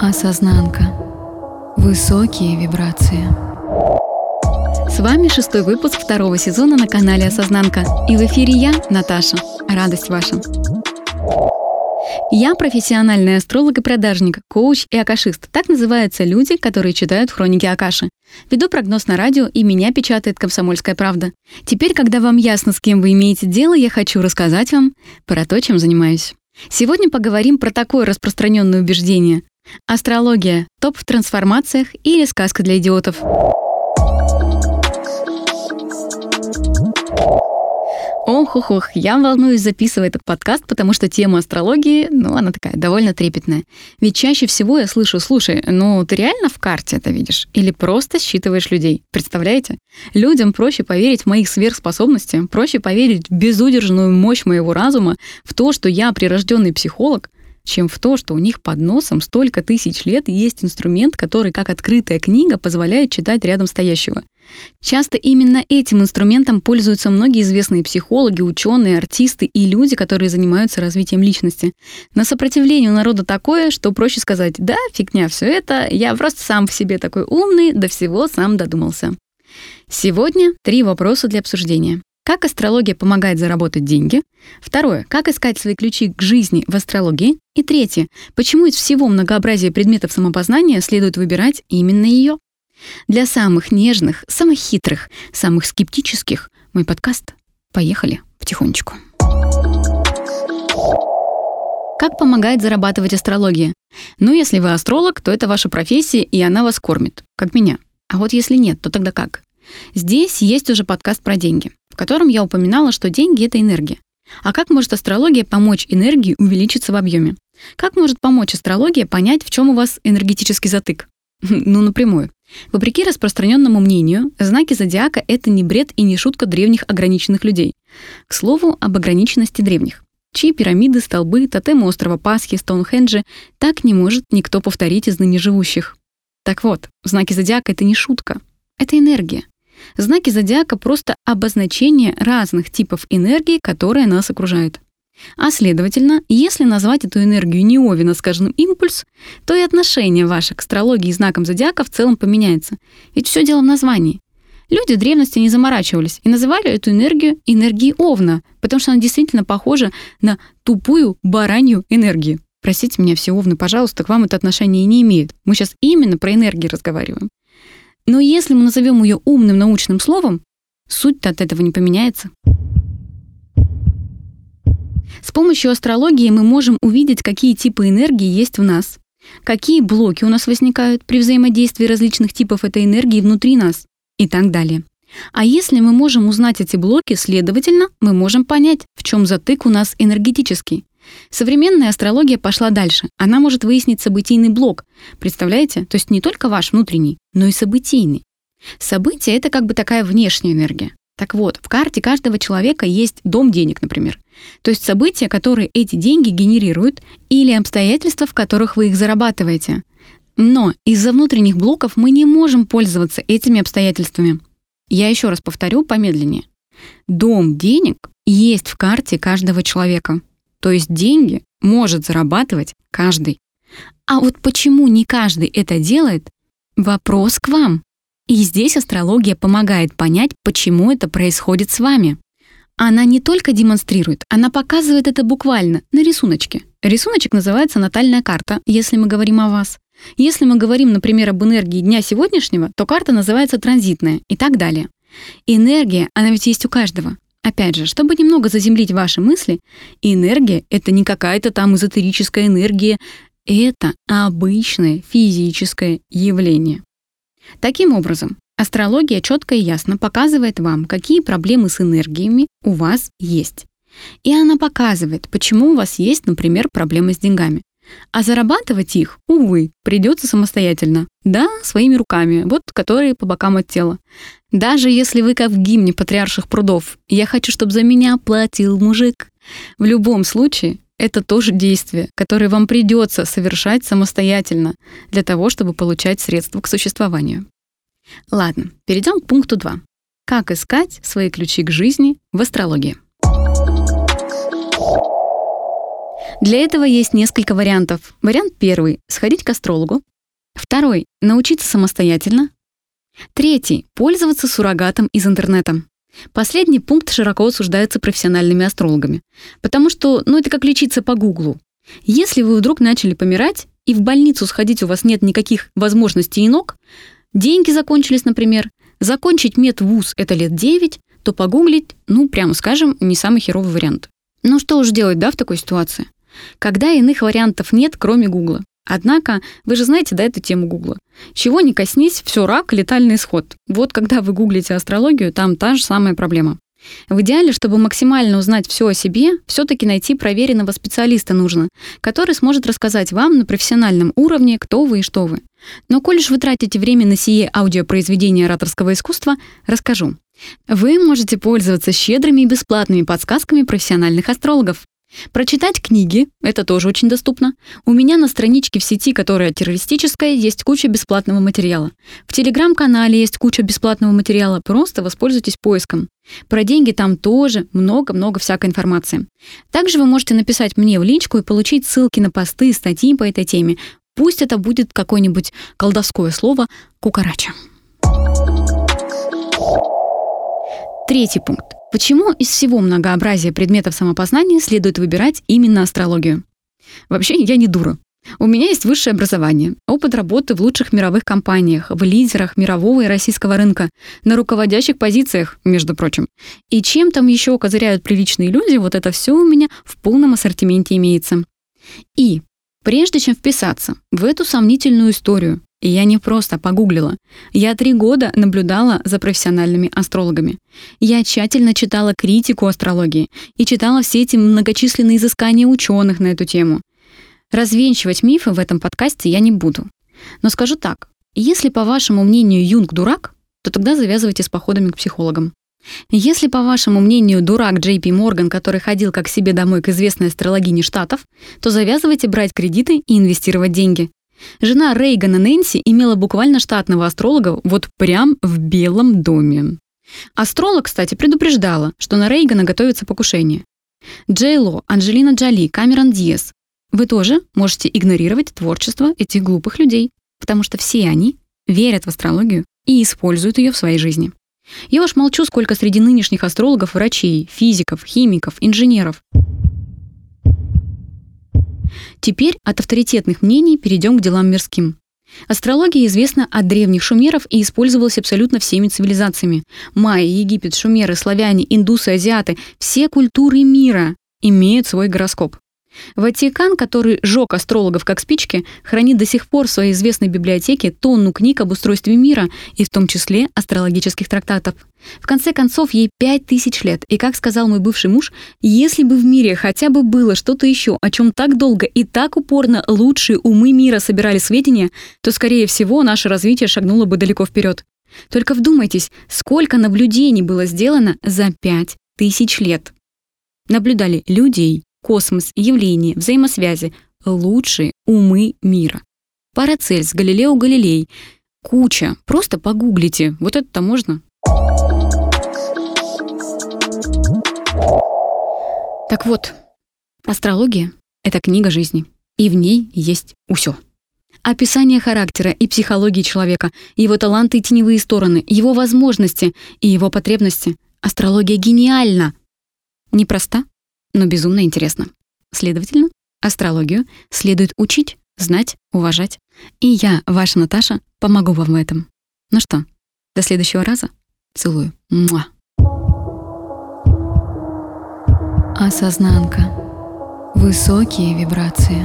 Осознанка. Высокие вибрации. С вами шестой выпуск второго сезона на канале Осознанка. И в эфире я, Наташа. Радость ваша. Я профессиональный астролог и продажник, коуч и акашист. Так называются люди, которые читают хроники Акаши. Веду прогноз на радио, и меня печатает «Комсомольская правда». Теперь, когда вам ясно, с кем вы имеете дело, я хочу рассказать вам про то, чем занимаюсь. Сегодня поговорим про такое распространенное убеждение. Астрология – топ в трансформациях или сказка для идиотов. Ох-ох-ох, я волнуюсь записывать этот подкаст, потому что тема астрологии, ну, она такая довольно трепетная. Ведь чаще всего я слышу, слушай, ну, ты реально в карте это видишь? Или просто считываешь людей? Представляете? Людям проще поверить в мои сверхспособности, проще поверить в безудержную мощь моего разума, в то, что я прирожденный психолог, чем в то, что у них под носом столько тысяч лет есть инструмент, который, как открытая книга, позволяет читать рядом стоящего. Часто именно этим инструментом пользуются многие известные психологи, ученые, артисты и люди, которые занимаются развитием личности. На сопротивление у народа такое, что проще сказать «да, фигня все это, я просто сам в себе такой умный, до всего сам додумался». Сегодня три вопроса для обсуждения. Как астрология помогает заработать деньги? Второе. Как искать свои ключи к жизни в астрологии? И третье. Почему из всего многообразия предметов самопознания следует выбирать именно ее? Для самых нежных, самых хитрых, самых скептических мой подкаст. Поехали потихонечку. Как помогает зарабатывать астрология? Ну, если вы астролог, то это ваша профессия, и она вас кормит, как меня. А вот если нет, то тогда как? Здесь есть уже подкаст про деньги котором я упоминала, что деньги — это энергия. А как может астрология помочь энергии увеличиться в объеме? Как может помочь астрология понять, в чем у вас энергетический затык? Ну, напрямую. Вопреки распространенному мнению, знаки зодиака — это не бред и не шутка древних ограниченных людей. К слову, об ограниченности древних. Чьи пирамиды, столбы, тотемы острова Пасхи, Стоунхенджи так не может никто повторить из ныне живущих. Так вот, знаки зодиака — это не шутка. Это энергия. Знаки зодиака — просто обозначение разных типов энергии, которые нас окружают. А следовательно, если назвать эту энергию неовина, скажем, импульс, то и отношение ваше к астрологии и знакам зодиака в целом поменяется. Ведь все дело в названии. Люди древности не заморачивались и называли эту энергию энергией Овна, потому что она действительно похожа на тупую баранью энергию. Простите меня, все Овны, пожалуйста, к вам это отношение не имеет. Мы сейчас именно про энергии разговариваем. Но если мы назовем ее умным научным словом, суть-то от этого не поменяется. С помощью астрологии мы можем увидеть, какие типы энергии есть в нас, какие блоки у нас возникают при взаимодействии различных типов этой энергии внутри нас и так далее. А если мы можем узнать эти блоки, следовательно, мы можем понять, в чем затык у нас энергетический. Современная астрология пошла дальше. Она может выяснить событийный блок. Представляете? То есть не только ваш внутренний, но и событийный. Событие — это как бы такая внешняя энергия. Так вот, в карте каждого человека есть дом денег, например. То есть события, которые эти деньги генерируют, или обстоятельства, в которых вы их зарабатываете. Но из-за внутренних блоков мы не можем пользоваться этими обстоятельствами. Я еще раз повторю помедленнее. Дом денег есть в карте каждого человека. То есть деньги может зарабатывать каждый. А вот почему не каждый это делает, вопрос к вам. И здесь астрология помогает понять, почему это происходит с вами. Она не только демонстрирует, она показывает это буквально на рисуночке. Рисуночек называется натальная карта, если мы говорим о вас. Если мы говорим, например, об энергии дня сегодняшнего, то карта называется транзитная и так далее. Энергия, она ведь есть у каждого. Опять же, чтобы немного заземлить ваши мысли, энергия — это не какая-то там эзотерическая энергия, это обычное физическое явление. Таким образом, астрология четко и ясно показывает вам, какие проблемы с энергиями у вас есть. И она показывает, почему у вас есть, например, проблемы с деньгами. А зарабатывать их, увы, придется самостоятельно. Да, своими руками, вот которые по бокам от тела. Даже если вы как в гимне патриарших прудов «Я хочу, чтобы за меня платил мужик», в любом случае это тоже действие, которое вам придется совершать самостоятельно для того, чтобы получать средства к существованию. Ладно, перейдем к пункту 2. Как искать свои ключи к жизни в астрологии? Для этого есть несколько вариантов. Вариант первый – сходить к астрологу. Второй – научиться самостоятельно. Третий – пользоваться суррогатом из интернета. Последний пункт широко осуждается профессиональными астрологами, потому что, ну, это как лечиться по гуглу. Если вы вдруг начали помирать, и в больницу сходить у вас нет никаких возможностей и ног, деньги закончились, например, закончить медвуз — это лет 9, то погуглить, ну, прямо скажем, не самый херовый вариант. Ну что уж делать, да, в такой ситуации? Когда иных вариантов нет, кроме Гугла. Однако, вы же знаете, да, эту тему Гугла. Чего не коснись, все рак, летальный исход. Вот когда вы гуглите астрологию, там та же самая проблема. В идеале, чтобы максимально узнать все о себе, все-таки найти проверенного специалиста нужно, который сможет рассказать вам на профессиональном уровне, кто вы и что вы. Но коль уж вы тратите время на сие аудиопроизведение ораторского искусства, расскажу. Вы можете пользоваться щедрыми и бесплатными подсказками профессиональных астрологов. Прочитать книги — это тоже очень доступно. У меня на страничке в сети, которая террористическая, есть куча бесплатного материала. В телеграм-канале есть куча бесплатного материала, просто воспользуйтесь поиском. Про деньги там тоже много-много всякой информации. Также вы можете написать мне в личку и получить ссылки на посты, статьи по этой теме. Пусть это будет какое-нибудь колдовское слово «кукарача». Третий пункт. Почему из всего многообразия предметов самопознания следует выбирать именно астрологию? Вообще, я не дура. У меня есть высшее образование, опыт работы в лучших мировых компаниях, в лидерах мирового и российского рынка, на руководящих позициях, между прочим. И чем там еще козыряют приличные люди, вот это все у меня в полном ассортименте имеется. И прежде чем вписаться в эту сомнительную историю, и я не просто погуглила. Я три года наблюдала за профессиональными астрологами. Я тщательно читала критику астрологии и читала все эти многочисленные изыскания ученых на эту тему. Развенчивать мифы в этом подкасте я не буду. Но скажу так, если, по вашему мнению, Юнг дурак, то тогда завязывайте с походами к психологам. Если, по вашему мнению, дурак Джей Пи Морган, который ходил как себе домой к известной астрологине Штатов, то завязывайте брать кредиты и инвестировать деньги. Жена Рейгана Нэнси имела буквально штатного астролога вот прям в Белом доме. Астролог, кстати, предупреждала, что на Рейгана готовится покушение. Джей Ло, Анджелина Джоли, Камерон Диас. Вы тоже можете игнорировать творчество этих глупых людей, потому что все они верят в астрологию и используют ее в своей жизни. Я уж молчу, сколько среди нынешних астрологов врачей, физиков, химиков, инженеров – Теперь от авторитетных мнений перейдем к делам мирским. Астрология известна от древних шумеров и использовалась абсолютно всеми цивилизациями. Майя, Египет, шумеры, славяне, индусы, азиаты – все культуры мира имеют свой гороскоп. Ватикан, который жег астрологов как спички, хранит до сих пор в своей известной библиотеке тонну книг об устройстве мира, и в том числе астрологических трактатов. В конце концов, ей пять тысяч лет, и, как сказал мой бывший муж, если бы в мире хотя бы было что-то еще, о чем так долго и так упорно лучшие умы мира собирали сведения, то, скорее всего, наше развитие шагнуло бы далеко вперед. Только вдумайтесь, сколько наблюдений было сделано за пять тысяч лет. Наблюдали людей, космос, явления, взаимосвязи, лучшие умы мира. Парацельс, Галилео Галилей. Куча. Просто погуглите. Вот это-то можно. Так вот, астрология — это книга жизни, и в ней есть усё. Описание характера и психологии человека, его таланты и теневые стороны, его возможности и его потребности. Астрология гениальна. Непроста, но безумно интересно. Следовательно, астрологию следует учить, знать, уважать. И я, ваша Наташа, помогу вам в этом. Ну что, до следующего раза. Целую. Муа. Осознанка. Высокие вибрации.